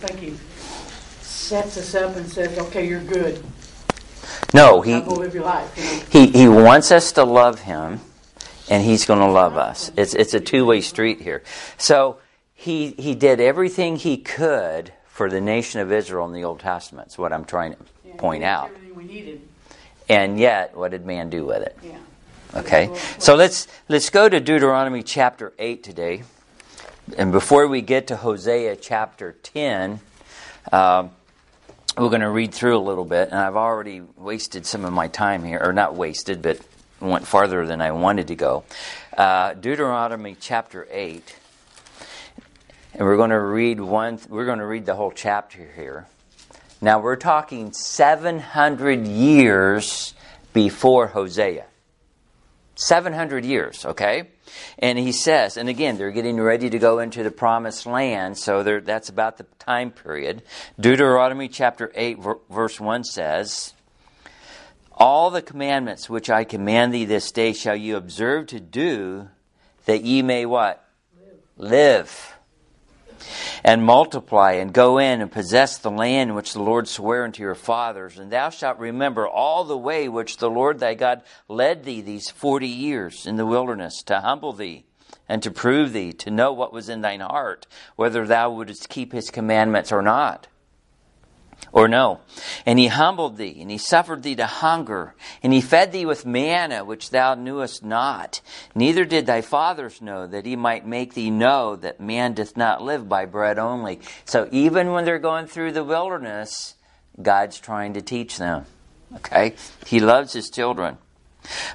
think he sets us up and says, okay, you're good. No, he live your life. You know? he he wants us to love him, and he's going to love us. It's it's a two way street here. So he he did everything he could for the nation of Israel in the Old Testament. Is what I'm trying to Yeah, point he gave us out. Everything we needed. And yet, what did man do with it? Yeah. Okay, so let's let's go to Deuteronomy chapter eight today, and before we get to Hosea chapter ten, um, we're going to read through a little bit, and I've already wasted some of my time here, or not wasted, but went farther than I wanted to go. Uh, Deuteronomy chapter eight, and we're going to read one. We're going to read the whole chapter here. Now we're talking seven hundred years before Hosea. 700 years, okay? And he says, and again, they're getting ready to go into the promised land, so that's about the time period. Deuteronomy chapter 8, ver- verse 1 says, All the commandments which I command thee this day shall you observe to do, that ye may what? Live. And multiply, and go in and possess the land which the Lord sware unto your fathers. And thou shalt remember all the way which the Lord thy God led thee these forty years in the wilderness, to humble thee, and to prove thee, to know what was in thine heart, whether thou wouldst keep his commandments or not or no. And he humbled thee, and he suffered thee to hunger, and he fed thee with manna which thou knewest not. Neither did thy fathers know, that he might make thee know that man doth not live by bread only. So even when they're going through the wilderness, God's trying to teach them. Okay? He loves his children.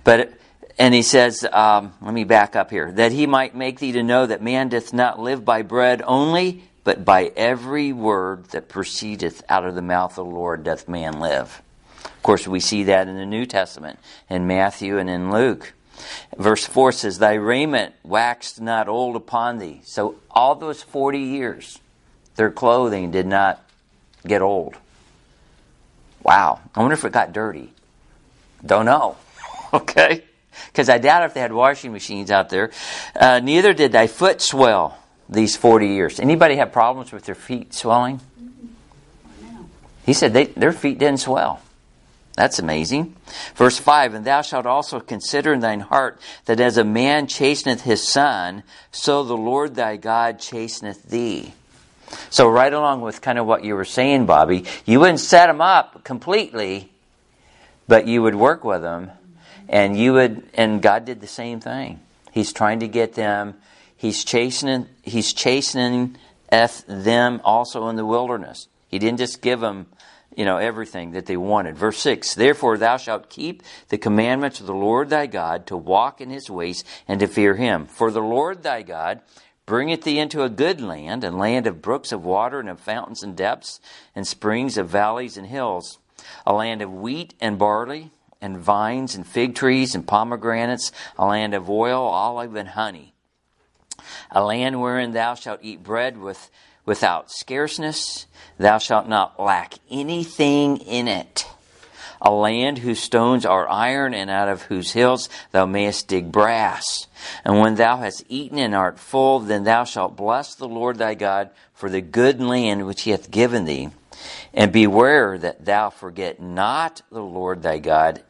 But and he says, um, let me back up here, that he might make thee to know that man doth not live by bread only, but by every word that proceedeth out of the mouth of the Lord doth man live. Of course, we see that in the New Testament, in Matthew and in Luke. Verse 4 says, Thy raiment waxed not old upon thee. So all those 40 years, their clothing did not get old. Wow. I wonder if it got dirty. Don't know. Okay? Because I doubt if they had washing machines out there. Uh, neither did thy foot swell these 40 years. Anybody have problems with their feet swelling? He said they, their feet didn't swell. That's amazing. Verse 5 And thou shalt also consider in thine heart that as a man chasteneth his son, so the Lord thy God chasteneth thee. So, right along with kind of what you were saying, Bobby, you wouldn't set them up completely, but you would work with them, and you would, and God did the same thing. He's trying to get them. He's chastening. He's chastening them also in the wilderness. He didn't just give them, you know, everything that they wanted. Verse six. Therefore, thou shalt keep the commandments of the Lord thy God to walk in his ways and to fear him. For the Lord thy God bringeth thee into a good land, a land of brooks of water and of fountains and depths and springs of valleys and hills, a land of wheat and barley and vines and fig trees and pomegranates, a land of oil, olive, and honey, a land wherein thou shalt eat bread with, without scarceness, thou shalt not lack anything in it. A land whose stones are iron, and out of whose hills thou mayest dig brass. And when thou hast eaten and art full, then thou shalt bless the Lord thy God for the good land which he hath given thee. And beware that thou forget not the Lord thy God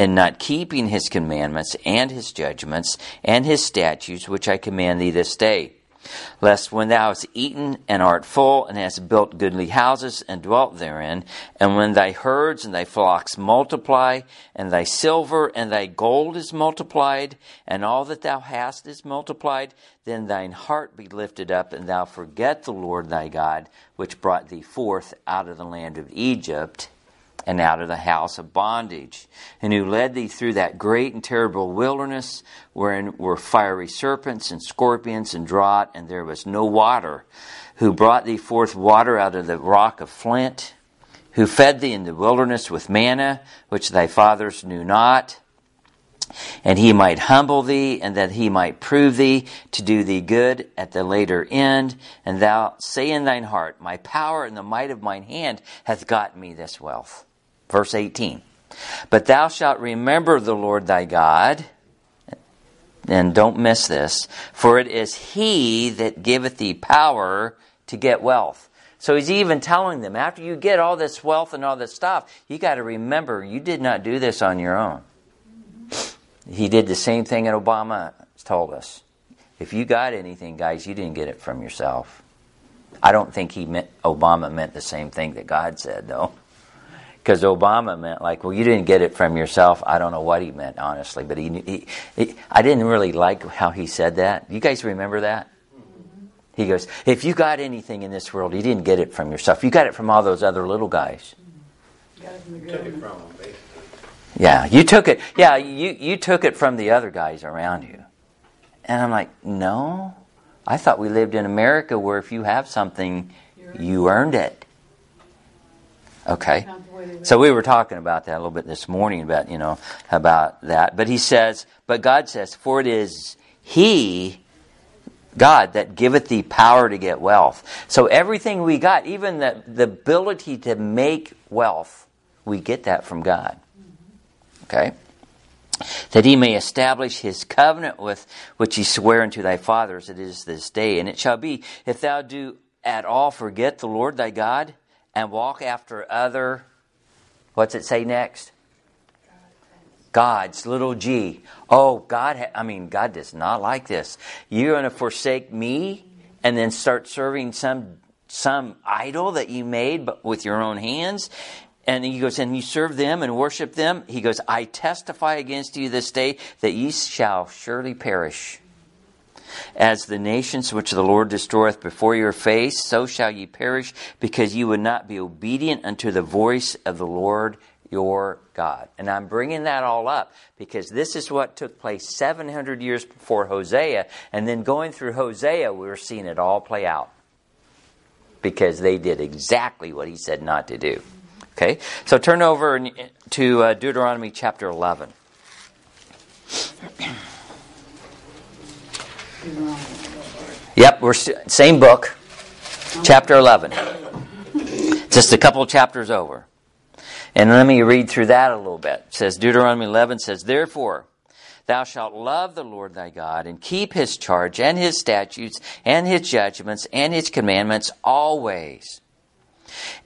in not keeping his commandments and his judgments and his statutes which I command thee this day. Lest when thou hast eaten and art full, and hast built goodly houses and dwelt therein, and when thy herds and thy flocks multiply, and thy silver and thy gold is multiplied, and all that thou hast is multiplied, then thine heart be lifted up, and thou forget the Lord thy God, which brought thee forth out of the land of Egypt, and out of the house of bondage, and who led thee through that great and terrible wilderness, wherein were fiery serpents and scorpions and drought, and there was no water, who brought thee forth water out of the rock of flint, who fed thee in the wilderness with manna, which thy fathers knew not, and he might humble thee, and that he might prove thee to do thee good at the later end. And thou say in thine heart, My power and the might of mine hand hath gotten me this wealth. Verse 18. But thou shalt remember the Lord thy God, and don't miss this, for it is he that giveth thee power to get wealth. So he's even telling them, after you get all this wealth and all this stuff, you got to remember you did not do this on your own. He did the same thing that Obama told us. If you got anything, guys, you didn't get it from yourself. I don't think he meant Obama meant the same thing that God said, though. Because Obama meant like, well, you didn't get it from yourself. I don't know what he meant, honestly, but he, he, he I didn't really like how he said that. You guys remember that? He goes, if you got anything in this world, you didn't get it from yourself. You got it from all those other little guys. From Took it from them, basically. Yeah, you took it. Yeah, you, you took it from the other guys around you. And I'm like, no. I thought we lived in America where if you have something, you earned it. Okay. Not the way they So we were talking about that a little bit this morning about, you know, about that. But he says, but God says, for it is he, God, that giveth thee power to get wealth. So everything we got, even the, the ability to make wealth, we get that from God. Mm-hmm. Okay? That he may establish his covenant with which he sware unto thy fathers, it is this day. And it shall be, if thou do at all forget the Lord thy God, and walk after other, what's it say next? God's little g. Oh, God, ha- I mean, God does not like this. You're going to forsake me and then start serving some some idol that you made but with your own hands. And he goes, and you serve them and worship them. He goes, I testify against you this day that ye shall surely perish. As the nations which the Lord destroyeth before your face, so shall ye perish, because ye would not be obedient unto the voice of the Lord your God. And I'm bringing that all up because this is what took place 700 years before Hosea, and then going through Hosea, we were seeing it all play out because they did exactly what he said not to do. Okay, so turn over to uh, Deuteronomy chapter 11. Yep, we're st- same book, chapter 11. Just a couple chapters over. And let me read through that a little bit. It says Deuteronomy 11 says, "Therefore thou shalt love the Lord thy God and keep his charge and his statutes and his judgments and his commandments always."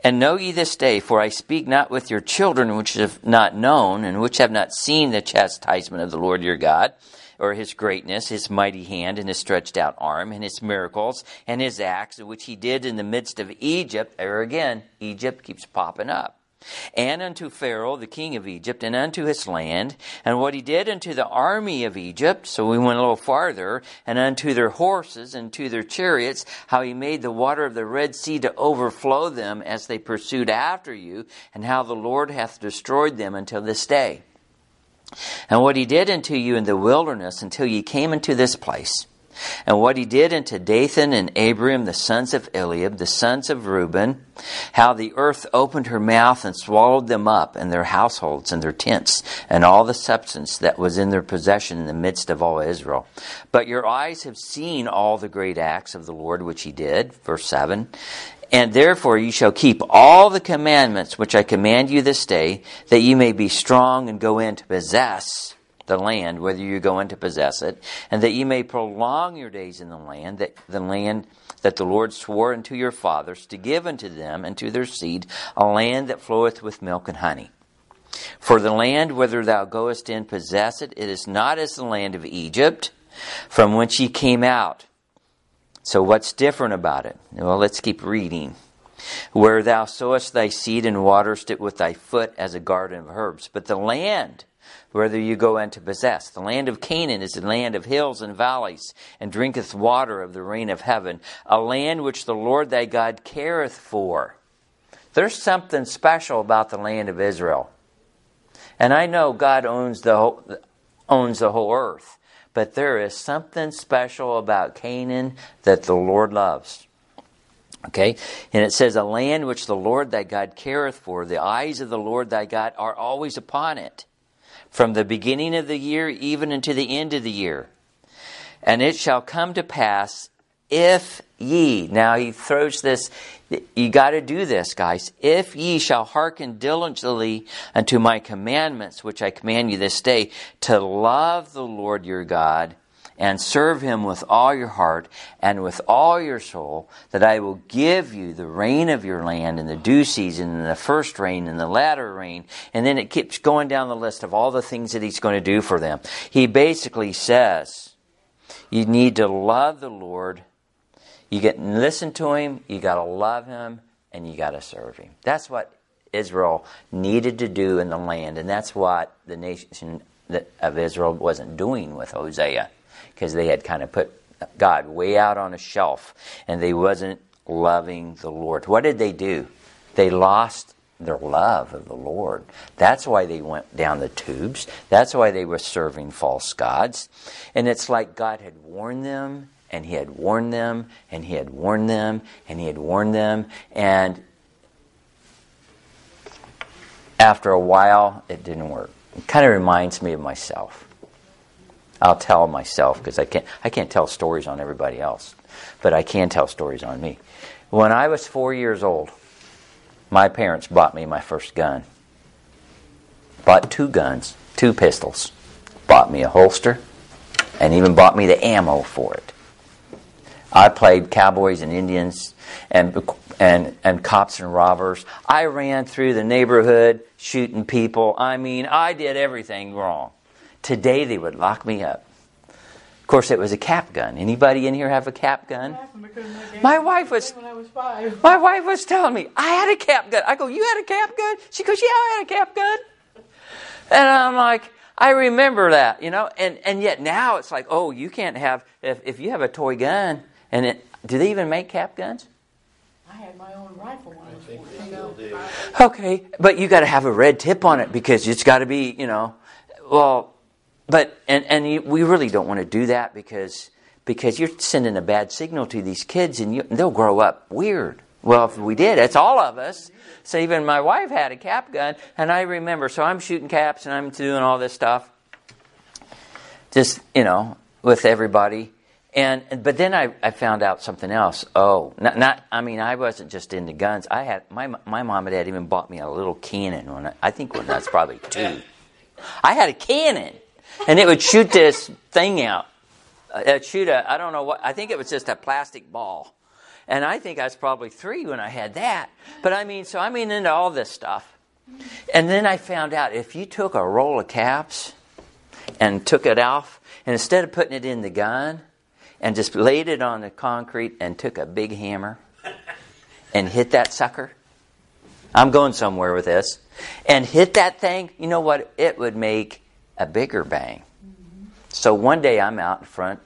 And know ye this day, for I speak not with your children which have not known, and which have not seen the chastisement of the Lord your God, or his greatness, his mighty hand, and his stretched out arm, and his miracles, and his acts, which he did in the midst of Egypt. There again, Egypt keeps popping up. And unto Pharaoh, the king of Egypt, and unto his land, and what he did unto the army of Egypt, so we went a little farther, and unto their horses, and to their chariots, how he made the water of the Red Sea to overflow them as they pursued after you, and how the Lord hath destroyed them until this day. And what he did unto you in the wilderness until ye came into this place. And what he did unto Dathan and Abiram, the sons of Eliab, the sons of Reuben, how the earth opened her mouth and swallowed them up, and their households, and their tents, and all the substance that was in their possession in the midst of all Israel. But your eyes have seen all the great acts of the Lord which he did. Verse 7. And therefore you shall keep all the commandments which I command you this day, that you may be strong and go in to possess the land, whether you go in to possess it, and that you may prolong your days in the land, that the land that the Lord swore unto your fathers to give unto them and to their seed, a land that floweth with milk and honey. For the land whither thou goest in, possess it. It is not as the land of Egypt, from whence ye came out. So what's different about it? Well, let's keep reading. Where thou sowest thy seed and waterest it with thy foot as a garden of herbs. But the land, whether you go in to possess, the land of Canaan is the land of hills and valleys, and drinketh water of the rain of heaven, a land which the Lord thy God careth for. There's something special about the land of Israel. And I know God owns the whole, owns the whole earth, but there is something special about Canaan that the Lord loves. Okay? And it says, A land which the Lord thy God careth for, the eyes of the Lord thy God are always upon it, from the beginning of the year even unto the end of the year. And it shall come to pass if ye, now he throws this, you got to do this, guys. If ye shall hearken diligently unto my commandments, which I command you this day, to love the Lord your God, and serve him with all your heart and with all your soul, that I will give you the rain of your land in the due season and the first rain and the latter rain. And then it keeps going down the list of all the things that he's going to do for them. He basically says, you need to love the Lord. You get listen to him, you got to love him, and you got to serve him. That's what Israel needed to do in the land, and that's what the nation of Israel wasn't doing with Hosea because they had kind of put God way out on a shelf and they wasn't loving the Lord. What did they do? They lost their love of the Lord. That's why they went down the tubes. That's why they were serving false gods. And it's like God had warned them and he had warned them and he had warned them and he had warned them and after a while it didn't work. It kind of reminds me of myself. I'll tell myself because I can't I can't tell stories on everybody else, but I can tell stories on me. When I was 4 years old, my parents bought me my first gun. Bought two guns, two pistols. Bought me a holster and even bought me the ammo for it. I played cowboys and Indians and and and cops and robbers. I ran through the neighborhood shooting people. I mean, I did everything wrong. Today they would lock me up. Of course, it was a cap gun. Anybody in here have a cap gun? My wife was. My wife was telling me I had a cap gun. I go, "You had a cap gun?" She goes, "Yeah, I had a cap gun." And I'm like, I remember that, you know. And and yet now it's like, oh, you can't have if if you have a toy gun. And it, do they even make cap guns? I had my own rifle when I was 14. Okay, but you got to have a red tip on it because it's got to be, you know, well, but and and you, we really don't want to do that because because you're sending a bad signal to these kids and you, they'll grow up weird. Well, if we did, it's all of us. So even my wife had a cap gun, and I remember. So I'm shooting caps and I'm doing all this stuff, just you know, with everybody. And but then I, I found out something else. Oh, not, not I mean I wasn't just into guns. I had my my mom and dad even bought me a little cannon when I, I think when that's probably two. I had a cannon, and it would shoot this thing out. Uh, it'd shoot a I don't know what I think it was just a plastic ball, and I think I was probably three when I had that. But I mean, so I mean into all this stuff, and then I found out if you took a roll of caps and took it off, and instead of putting it in the gun and just laid it on the concrete and took a big hammer and hit that sucker. I'm going somewhere with this. And hit that thing, you know what? It would make a bigger bang. So one day I'm out in front.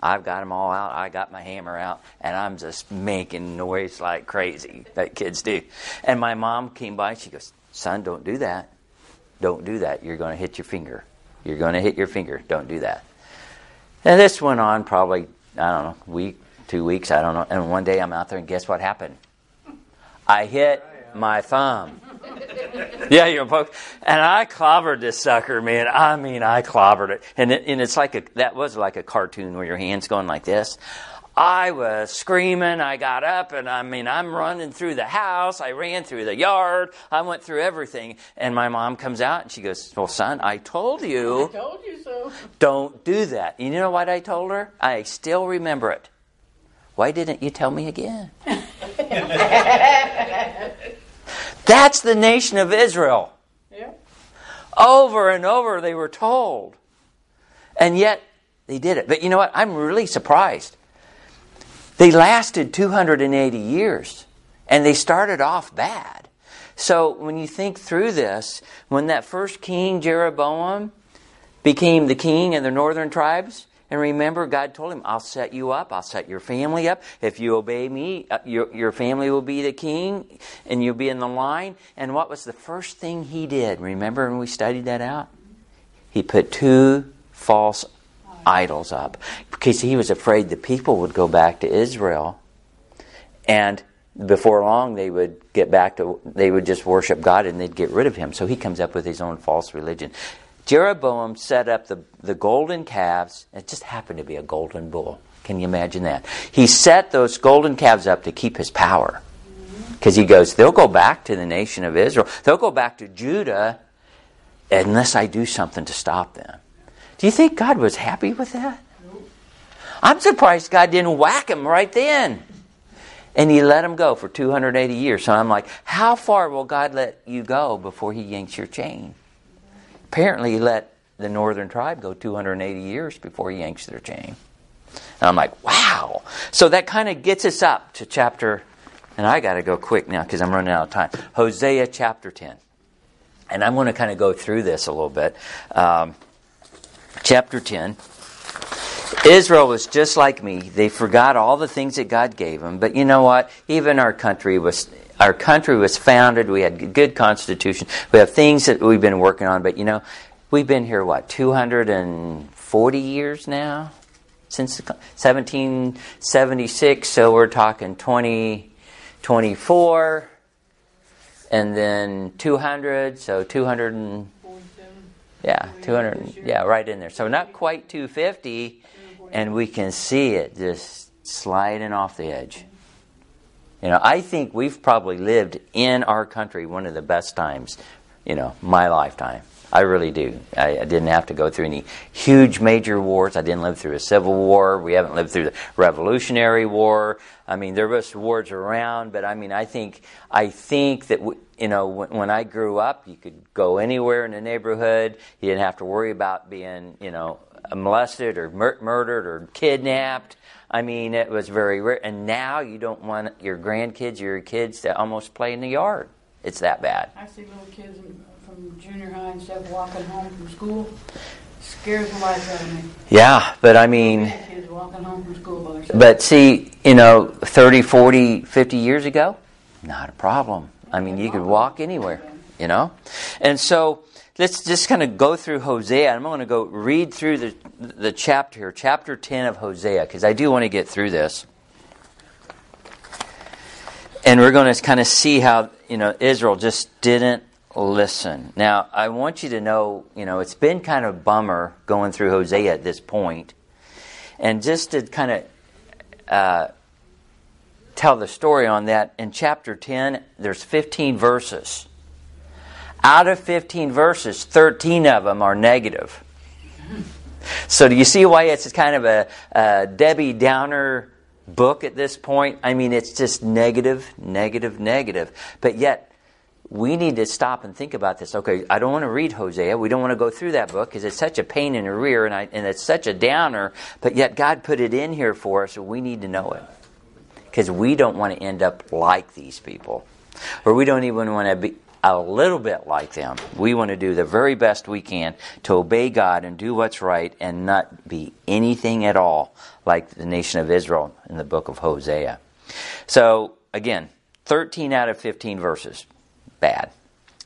I've got them all out. I got my hammer out, and I'm just making noise like crazy that kids do. And my mom came by. She goes, "Son, don't do that. Don't do that. You're going to hit your finger. You're going to hit your finger. Don't do that." And this went on probably, I don't know, week, two weeks, I don't know. And one day I'm out there and guess what happened? I hit my thumb. yeah, you're folks. And I clobbered this sucker, man. I mean, I clobbered it. And, it, and it's like a, that was like a cartoon where your hand's going like this. I was screaming. I got up and I mean, I'm running through the house. I ran through the yard. I went through everything. And my mom comes out and she goes, Well, son, I told you. I told you so. Don't do that. You know what I told her? I still remember it. Why didn't you tell me again? That's the nation of Israel. Yeah. Over and over they were told. And yet they did it. But you know what? I'm really surprised. They lasted 280 years and they started off bad. So when you think through this, when that first king, Jeroboam, became the king of the northern tribes, and remember, God told him, I'll set you up, I'll set your family up. If you obey me, uh, your, your family will be the king, and you'll be in the line. And what was the first thing he did? Remember when we studied that out? He put two false idols up. Because he was afraid the people would go back to Israel. And before long they would get back to they would just worship God and they'd get rid of him. So he comes up with his own false religion. Jeroboam set up the, the golden calves. It just happened to be a golden bull. Can you imagine that? He set those golden calves up to keep his power. Because he goes they'll go back to the nation of Israel. They'll go back to Judah unless I do something to stop them do you think God was happy with that? I'm surprised God didn't whack him right then. And he let him go for 280 years. So I'm like, how far will God let you go before he yanks your chain? Apparently, he let the northern tribe go 280 years before he yanks their chain. And I'm like, wow. So that kind of gets us up to chapter, and I got to go quick now because I'm running out of time. Hosea chapter 10. And I'm going to kind of go through this a little bit. Um, chapter 10. Israel was just like me. They forgot all the things that God gave them. But you know what? Even our country was our country was founded. We had a good constitution. We have things that we've been working on. But you know, we've been here what 240 years now since 1776. So we're talking 2024, and then 200. So 200 and yeah, 200. Yeah, right in there. So not quite 250 and we can see it just sliding off the edge. You know, I think we've probably lived in our country one of the best times, you know, my lifetime. I really do. I, I, didn't have to go through any huge major wars. I didn't live through a civil war. We haven't lived through the Revolutionary War. I mean, there was wars around, but I mean, I think I think that you know when, when I grew up, you could go anywhere in the neighborhood. You didn't have to worry about being you know molested or mur- murdered or kidnapped. I mean, it was very rare. And now you don't want your grandkids or your kids to almost play in the yard. It's that bad. I see little kids from junior high and stuff walking home from school. Scares the life out of me. Yeah, but I mean. Kids walking home from school by But see, you know, 30, 40, 50 years ago, not a problem. I mean, you could walk anywhere, you know? And so let's just kind of go through Hosea. I'm going to go read through the, the chapter here, chapter 10 of Hosea, because I do want to get through this. And we're going to kind of see how, you know, Israel just didn't listen. Now, I want you to know, you know, it's been kind of bummer going through Hosea at this point. And just to kind of uh, tell the story on that, in chapter 10, there's 15 verses. Out of 15 verses, 13 of them are negative. So, do you see why it's kind of a, a Debbie Downer book at this point? I mean, it's just negative, negative, negative. But yet, we need to stop and think about this. Okay, I don't want to read Hosea. We don't want to go through that book because it's such a pain in the rear and, I, and it's such a downer. But yet, God put it in here for us, we need to know it. Because we don't want to end up like these people. Or we don't even want to be, a little bit like them. We want to do the very best we can to obey God and do what's right and not be anything at all like the nation of Israel in the book of Hosea. So, again, 13 out of 15 verses. Bad.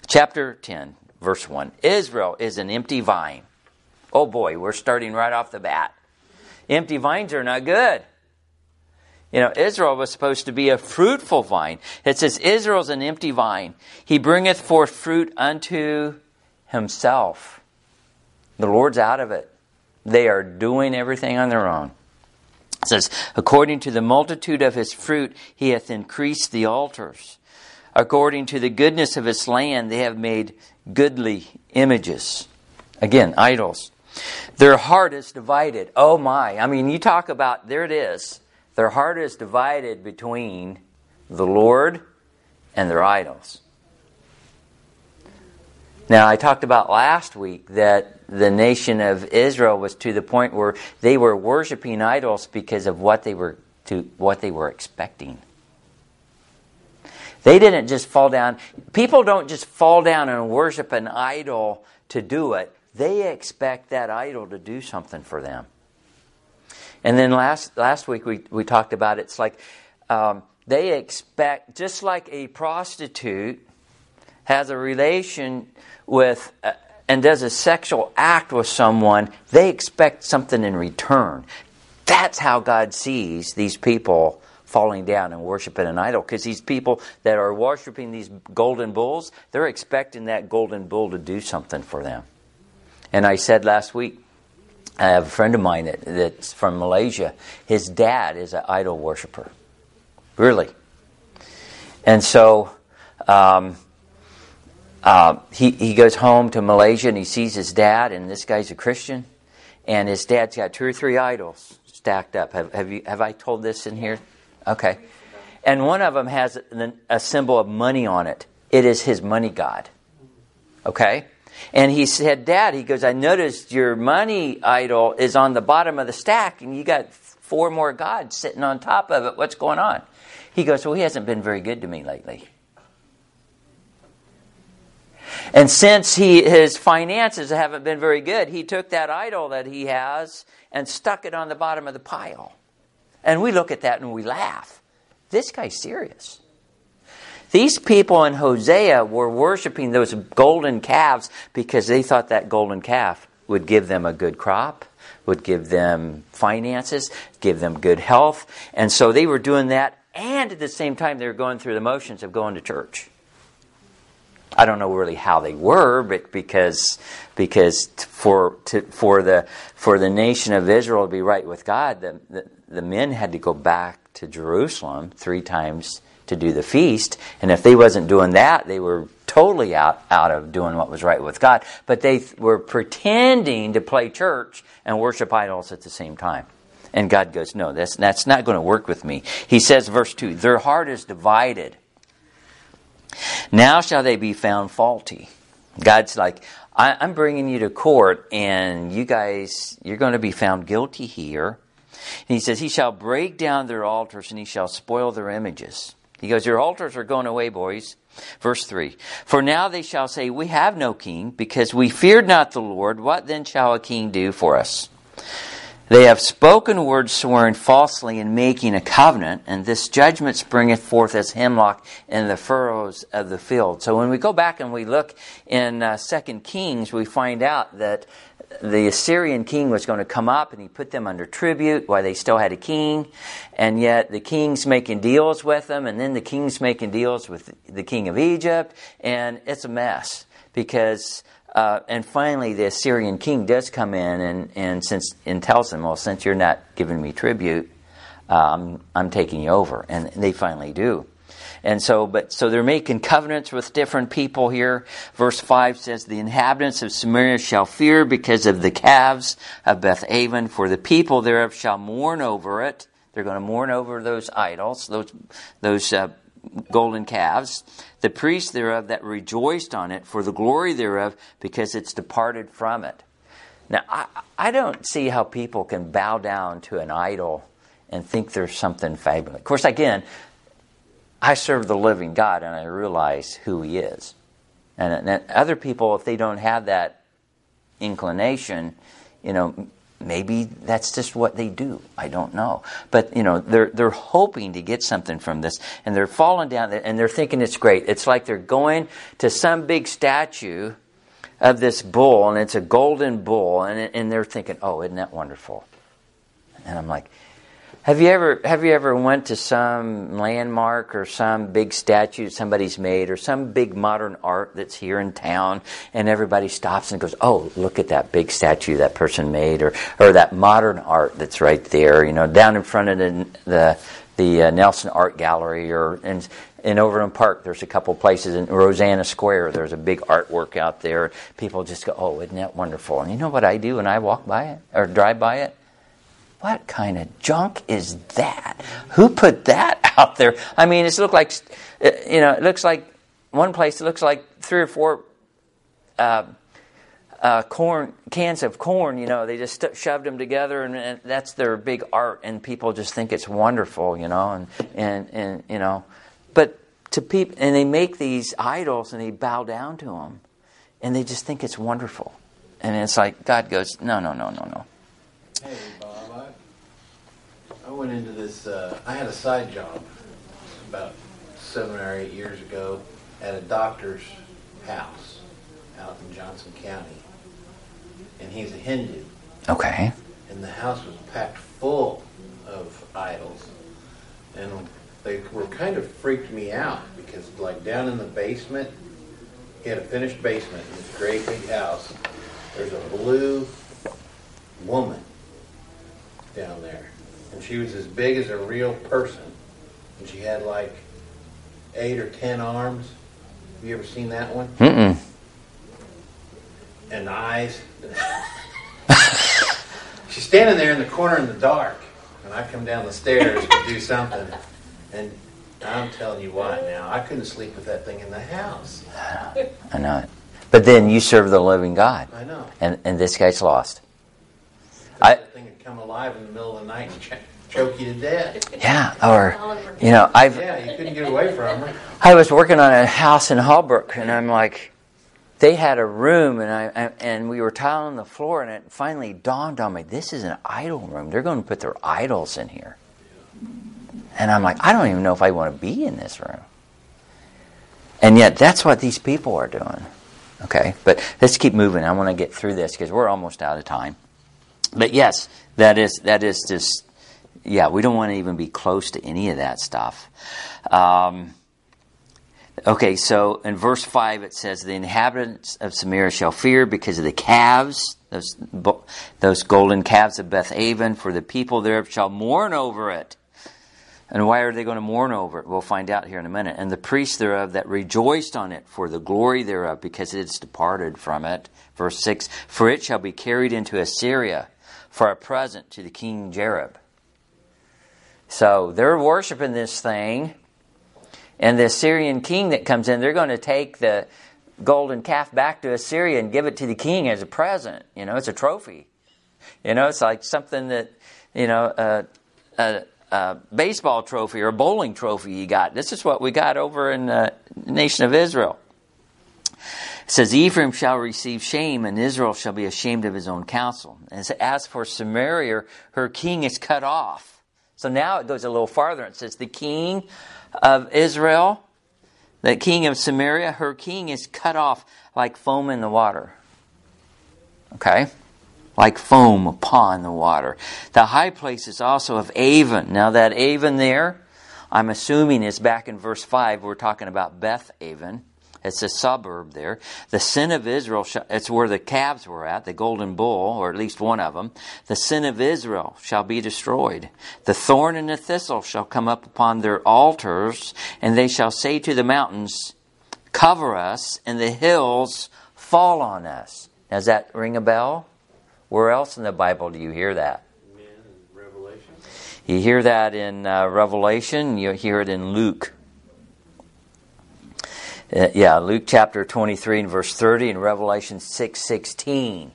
Chapter 10, verse 1. Israel is an empty vine. Oh boy, we're starting right off the bat. Empty vines are not good. You know, Israel was supposed to be a fruitful vine. It says, Israel's an empty vine. He bringeth forth fruit unto himself. The Lord's out of it. They are doing everything on their own. It says, according to the multitude of his fruit, he hath increased the altars. According to the goodness of his land, they have made goodly images. Again, idols. Their heart is divided. Oh my. I mean, you talk about, there it is. Their heart is divided between the Lord and their idols. Now, I talked about last week that the nation of Israel was to the point where they were worshiping idols because of what they were to what they were expecting. They didn't just fall down. People don't just fall down and worship an idol to do it. They expect that idol to do something for them. And then last last week we, we talked about it's like um, they expect just like a prostitute has a relation with uh, and does a sexual act with someone, they expect something in return. That's how God sees these people falling down and worshiping an idol. Because these people that are worshiping these golden bulls, they're expecting that golden bull to do something for them. And I said last week, I have a friend of mine that, that's from Malaysia. His dad is an idol worshiper. Really. And so um, uh, he, he goes home to Malaysia and he sees his dad, and this guy's a Christian. And his dad's got two or three idols stacked up. Have, have you have I told this in here? Okay. And one of them has a symbol of money on it. It is his money god. Okay? And he said, Dad, he goes, I noticed your money idol is on the bottom of the stack and you got four more gods sitting on top of it. What's going on? He goes, Well, he hasn't been very good to me lately. And since he, his finances haven't been very good, he took that idol that he has and stuck it on the bottom of the pile. And we look at that and we laugh. This guy's serious. These people in Hosea were worshiping those golden calves because they thought that golden calf would give them a good crop, would give them finances, give them good health. And so they were doing that, and at the same time, they were going through the motions of going to church. I don't know really how they were, but because because for to, for the for the nation of Israel to be right with God, the, the, the men had to go back to Jerusalem three times to do the feast, and if they wasn't doing that, they were totally out out of doing what was right with God. But they were pretending to play church and worship idols at the same time. And God goes, "No, that's that's not going to work with me." He says, verse two, "Their heart is divided." Now shall they be found faulty. God's like, I, am bringing you to court, and you guys, you're going to be found guilty here. And he says, He shall break down their altars, and he shall spoil their images. He goes, Your altars are going away, boys. Verse 3 For now they shall say, We have no king, because we feared not the Lord. What then shall a king do for us? They have spoken words swearing falsely in making a covenant, and this judgment springeth forth as hemlock in the furrows of the field. So when we go back and we look in uh, Second Kings, we find out that the Assyrian king was going to come up and he put them under tribute while they still had a king, and yet the king's making deals with them, and then the king's making deals with the king of Egypt, and it's a mess because uh, and finally, the Assyrian king does come in and, and, since, and tells them, Well, since you're not giving me tribute, um, I'm taking you over. And they finally do. And so, but so they're making covenants with different people here. Verse 5 says, The inhabitants of Samaria shall fear because of the calves of Bethaven, for the people thereof shall mourn over it. They're going to mourn over those idols, those, those uh, golden calves, the priests thereof that rejoiced on it for the glory thereof, because it's departed from it. Now, I, I don't see how people can bow down to an idol and think there's something fabulous. Of course, again, I serve the living God and I realize who He is. And, and other people, if they don't have that inclination, you know, maybe that's just what they do. I don't know. But you know, they're they're hoping to get something from this, and they're falling down and they're thinking it's great. It's like they're going to some big statue of this bull, and it's a golden bull, and and they're thinking, oh, isn't that wonderful? And I'm like, have you ever have you ever went to some landmark or some big statue somebody's made or some big modern art that's here in town and everybody stops and goes, "Oh, look at that big statue that person made or or that modern art that's right there, you know, down in front of the the, the uh, Nelson Art Gallery or and in Overland Park, there's a couple places in Rosana Square. There's a big artwork out there. People just go, "Oh, isn't that wonderful?" And you know what I do when I walk by it or drive by it? What kind of junk is that? Who put that out there? I mean, it looks like, uh, you know, it looks like one place. It looks like three or four uh, uh, corn cans of corn. You know, they just st- shoved them together, and, and, that's their big art, and people just think it's wonderful. You know, and and and you know, but to people, and they make these idols, and they bow down to them, and they just think it's wonderful, and it's like God goes, no, no, no, no, no. Hey, I went into this. Uh, I had a side job about seven or eight years ago at a doctor's house out in Johnson County, and he's a Hindu. Okay. And the house was packed full of idols, and they were kind of freaked me out because, like, down in the basement, he had a finished basement in this great big house. There's a blue woman down there and she was as big as a real person, and she had like eight or ten arms. Have you ever seen that one? Mm-mm. And eyes. She's standing there in the corner in the dark, and I come down the stairs to do something, and I'm telling you what now, I couldn't sleep with that thing in the house. I know it. But then you serve the living God, I know. and, and this guy's lost. I- that thing would come alive in the middle of the night and ch- choke you to death. Yeah, or, you know, I've, Yeah, you couldn't get away from her. I was working on a house in Holbrook, and I'm like, they had a room, and I and we were tiling the floor, and it finally dawned on me: this is an idol room. They're going to put their idols in here, and I'm like, I don't even know if I want to be in this room. And yet, that's what these people are doing. Okay, but let's keep moving. I want to get through this because we're almost out of time. But yes, that is that is just yeah. We don't want to even be close to any of that stuff. Um, Okay, so in verse 5 it says, The inhabitants of Samaria shall fear because of the calves, those, those golden calves of Beth Aven, for the people thereof shall mourn over it. And why are they going to mourn over it? We'll find out here in a minute. And the priests thereof that rejoiced on it for the glory thereof, because it is departed from it. Verse 6 For it shall be carried into Assyria for a present to the king Jareb. So they're worshiping this thing and the Assyrian king that comes in, they're going to take the golden calf back to Assyria and give it to the king as a present. You know, it's a trophy. You know, it's like something that, you know, a, a, a baseball trophy or a bowling trophy you got. This is what we got over in the nation of Israel. Says, Ephraim shall receive shame, and Israel shall be ashamed of his own counsel. And as for Samaria, her king is cut off. So now it goes a little farther. It says, The king of Israel, the king of Samaria, her king is cut off like foam in the water. Okay? Like foam upon the water. The high places also of Aven. Now, that Aven there, I'm assuming is back in verse 5. We're talking about Beth Aven. It's a suburb there. The sin of Israel, it's where the calves were at, the golden bull, or at least one of them. The sin of Israel shall be destroyed. The thorn and the thistle shall come up upon their altars, and they shall say to the mountains, Cover us, and the hills fall on us. Does that ring a bell? Where else in the Bible do you hear that? Revelation. You hear that in uh, Revelation, you hear it in Luke. Uh, yeah, Luke chapter 23 and verse 30 and Revelation 6 16.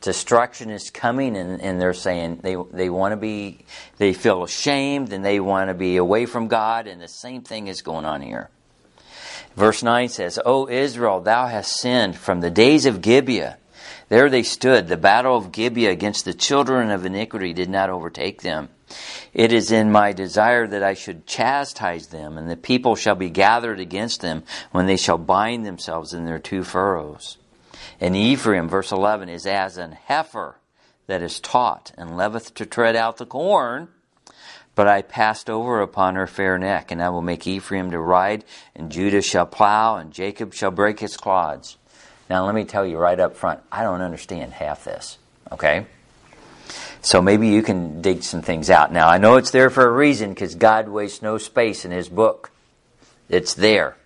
Destruction is coming, and, and they're saying they, they want to be, they feel ashamed and they want to be away from God, and the same thing is going on here. Verse 9 says, O Israel, thou hast sinned from the days of Gibeah. There they stood. The battle of Gibeah against the children of iniquity did not overtake them. It is in my desire that I should chastise them, and the people shall be gathered against them when they shall bind themselves in their two furrows. And Ephraim, verse 11, is as an heifer that is taught and loveth to tread out the corn. But I passed over upon her fair neck, and I will make Ephraim to ride, and Judah shall plow, and Jacob shall break his clods. Now, let me tell you right up front, I don't understand half this, okay? So maybe you can dig some things out. Now, I know it's there for a reason because God wastes no space in His book. It's there.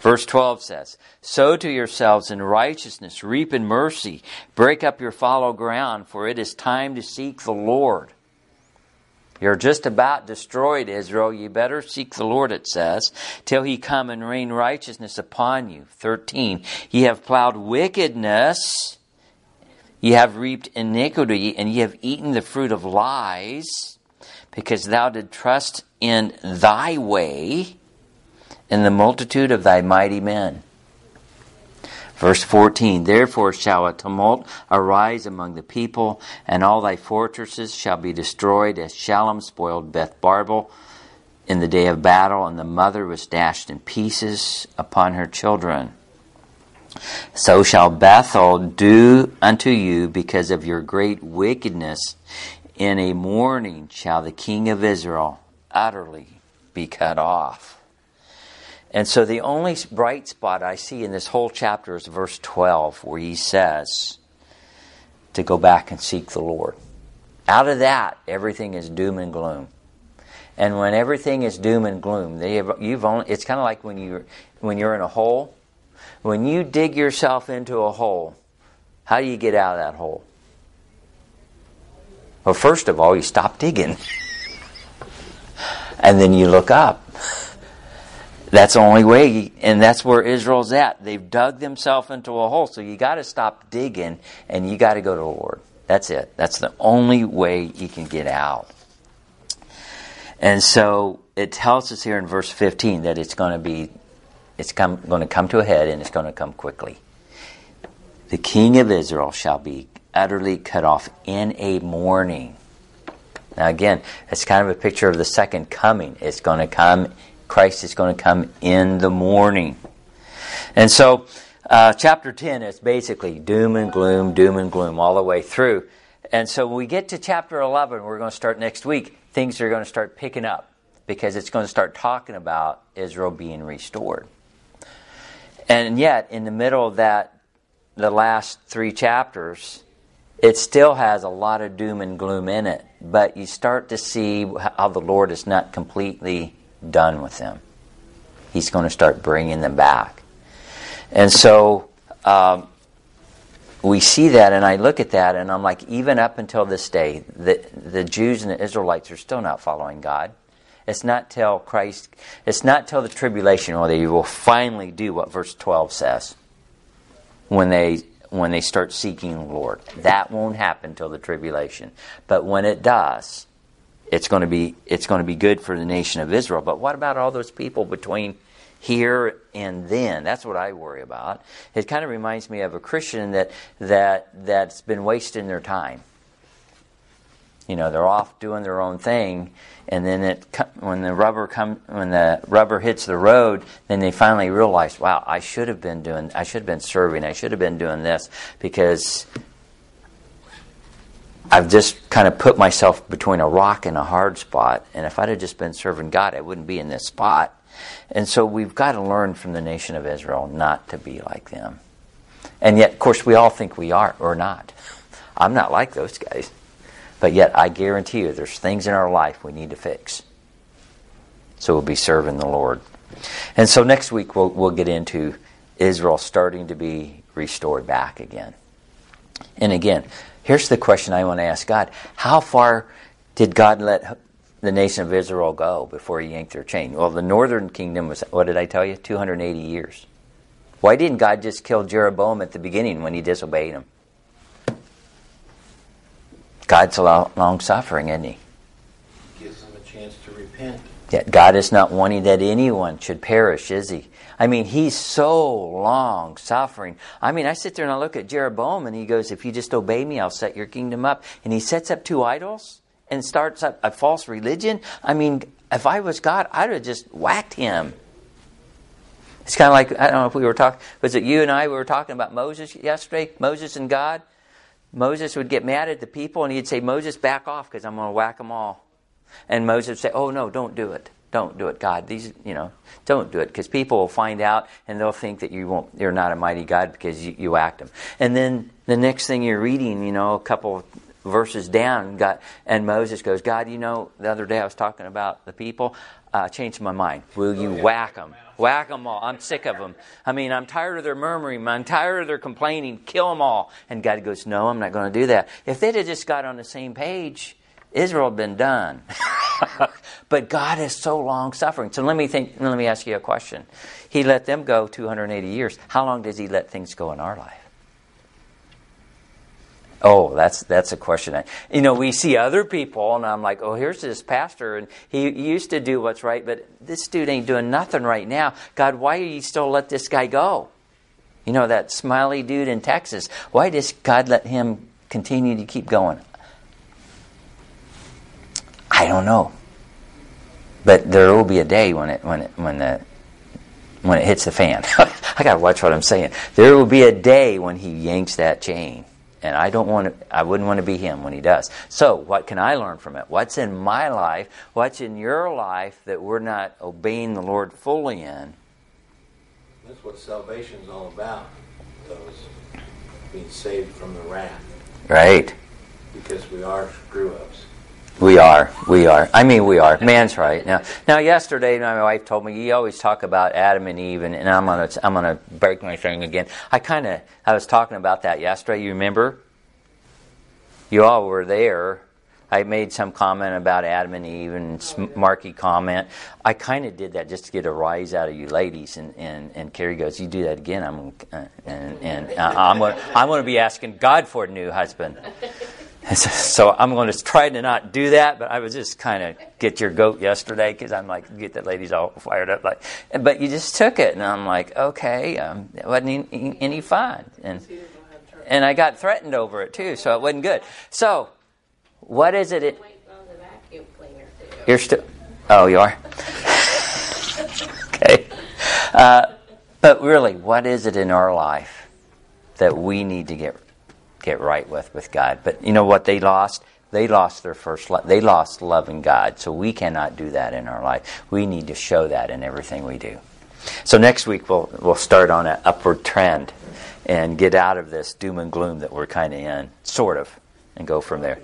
Verse 12 says, Sow to yourselves in righteousness, reap in mercy, break up your fallow ground, for it is time to seek the Lord. You're just about destroyed, Israel. You better seek the Lord, it says, till he come and rain righteousness upon you. 13. Ye have plowed wickedness Ye have reaped iniquity, and ye have eaten the fruit of lies, because thou did trust in thy way, in the multitude of thy mighty men. Verse 14 Therefore shall a tumult arise among the people, and all thy fortresses shall be destroyed, as Shalman spoiled Beth Arbel in the day of battle, and the mother was dashed in pieces upon her children. So shall Bethel do unto you because of your great wickedness. In a morning shall the king of Israel utterly be cut off. And so the only bright spot I see in this whole chapter is verse 12, where he says to go back and seek the Lord. Out of that, everything is doom and gloom. And when everything is doom and gloom, have, you've only, it's kind of like when you're, when you're in a hole when you dig yourself into a hole, how do you get out of that hole? Well, first of all, you stop digging. and then you look up. That's the only way, and that's where Israel's at. They've dug themselves into a hole, so you got to stop digging and you got to go to the Lord. That's it. That's the only way you can get out. And so it tells us here in verse 15 that it's going to be, it's come, going to come to a head and it's going to come quickly. The king of Israel shall be utterly cut off in a morning. Now, again, it's kind of a picture of the second coming. It's going to come, Christ is going to come in the morning. And so, uh, chapter 10 is basically doom and gloom, doom and gloom all the way through. And so, when we get to chapter 11, we're going to start next week, things are going to start picking up because it's going to start talking about Israel being restored. And yet, in the middle of that, the last three chapters, it still has a lot of doom and gloom in it, but you start to see how the Lord is not completely done with them. He's going to start bringing them back. And so um, we see that, and I look at that, and I'm like, even up until this day, the, the Jews and the Israelites are still not following God. It's not till Christ, it's not till the tribulation where they will finally do what verse 12 says when they when they start seeking the Lord. That won't happen till the tribulation. But when it does, it's going to be it's going to be good for the nation of Israel. But what about all those people between here and then? That's what I worry about. It kind of reminds me of a Christian that that that's been wasting their time. You know, they're off doing their own thing, and then it when the rubber come when the rubber hits the road, then they finally realize, wow, I should have been doing, I should have been serving, I should have been doing this because I've just kind of put myself between a rock and a hard spot, and if I'd have just been serving God, I wouldn't be in this spot. And so we've got to learn from the nation of Israel not to be like them. And yet, of course, we all think we are or not. I'm not like those guys. But yet, I guarantee you, there's things in our life we need to fix. So we'll be serving the Lord. And so next week, we'll, we'll get into Israel starting to be restored back again. And again, here's the question I want to ask God How far did God let the nation of Israel go before he yanked their chain? Well, the northern kingdom was, what did I tell you? 280 years. Why didn't God just kill Jeroboam at the beginning when he disobeyed him? God's a long suffering, isn't He? Gives them a chance to repent. Yet God is not wanting that anyone should perish, is He? I mean, He's so long suffering. I mean, I sit there and I look at Jeroboam and he goes, If you just obey me, I'll set your kingdom up. And he sets up two idols and starts up a false religion. I mean, if I was God, I'd have just whacked him. It's kind of like, I don't know if we were talking, was it you and I we were talking about Moses yesterday? Moses and God? Moses would get mad at the people and he'd say, Moses, back off because I'm going to whack them all. And Moses would say, Oh, no, don't do it. Don't do it, God. These, you know, don't do it because people will find out and they'll think that you won't, you're not a mighty God because you, you whacked them. And then the next thing you're reading, you know, a couple verses down, God, and Moses goes, God, you know, the other day I was talking about the people. Uh, changed my mind. Will you whack them? Whack them all. I'm sick of them. I mean, I'm tired of their murmuring. I'm tired of their complaining. Kill them all. And God goes, No, I'm not going to do that. If they'd have just got on the same page, Israel had been done. but God is so long suffering. So let me think. Let me ask you a question. He let them go 280 years. How long does He let things go in our life? Oh, that's that's a question. you know, we see other people, and I'm like, oh, here's this pastor, and he used to do what's right, but this dude ain't doing nothing right now. God, why do you still let this guy go? You know, that smiley dude in Texas. Why does God let him continue to keep going? I don't know, but there will be a day when it when it when the when it hits the fan. I got to watch what I'm saying. There will be a day when he yanks that chain and I don't want to, I wouldn't want to be him when he does. So, what can I learn from it? What's in my life? What's in your life that we're not obeying the Lord fully in? That's what salvation is all about. Those being saved from the wrath. Right. Because we are screw ups. We are. We are. I mean, we are. Man's right. Now, now, yesterday, my wife told me you always talk about Adam and Eve, and, and I'm gonna I'm gonna break my thing again. I kind of I was talking about that yesterday. You remember? You all were there. I made some comment about Adam and Eve and Marky comment. I kind of did that just to get a rise out of you ladies. And, and, and Carrie goes, "You do that again, I'm uh, and, and uh, I'm gonna, I'm going to be asking God for a new husband." So, I'm going to try to not do that. But I was just kind of get your goat yesterday because I'm like get the ladies all fired up. Like, but you just took it, and I'm like, okay, um, it wasn't any, any fun, and and I got threatened over it too, so it wasn't good. So what is it? it you're still. Oh, you are. okay. Uh, but really, what is it in our life that we need to get get right with with God? But you know what they lost? They lost their first love. They lost loving God. So we cannot do that in our life. We need to show that in everything we do. So next week we'll we'll start on an upward trend and get out of this doom and gloom that we're kind of in, sort of and go from there.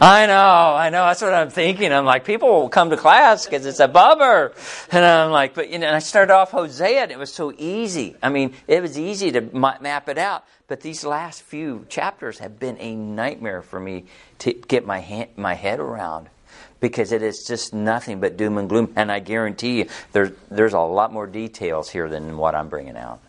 I know, I know. That's what I'm thinking. I'm like, people will come to class because it's a bummer, and I'm like, but you know. And I started off Hosea, and it was so easy. I mean, it was easy to map it out. But these last few chapters have been a nightmare for me to get my hand, my head around because it is just nothing but doom and gloom. And I guarantee you, there's there's a lot more details here than what I'm bringing out.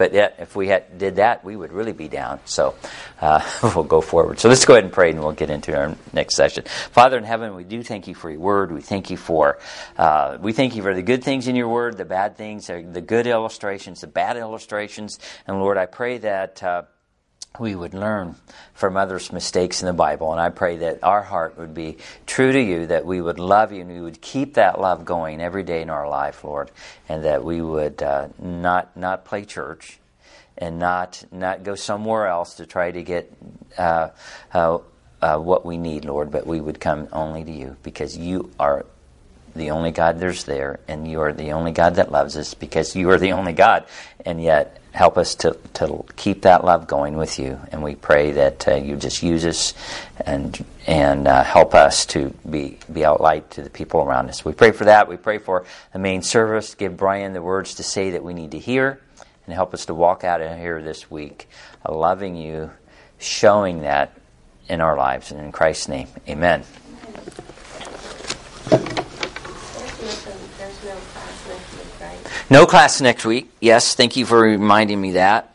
But yet, if we had, did that, we would really be down. So uh, we'll go forward. So let's go ahead and pray, and we'll get into our next session. Father in heaven, we do thank you for your word. We thank you for uh, we thank you for the good things in your word, the bad things, the good illustrations, the bad illustrations. And Lord, I pray that. Uh, we would learn from others' mistakes in the Bible. And I pray that our heart would be true to you, that we would love you, and we would keep that love going every day in our life, Lord, and that we would uh, not not play church and not not go somewhere else to try to get uh, uh, uh what we need, Lord, but we would come only to you because you are the only God there's there, and you are the only God that loves us because you are the only God, and yet help us to, to keep that love going with you. And we pray that uh, you just use us and and uh, help us to be be out light to the people around us. We pray for that. We pray for the main service. Give Brian the words to say that we need to hear, and help us to walk out of here this week, uh, loving you, showing that in our lives. And in Christ's name, Amen. No class next week. Yes, thank you for reminding me that.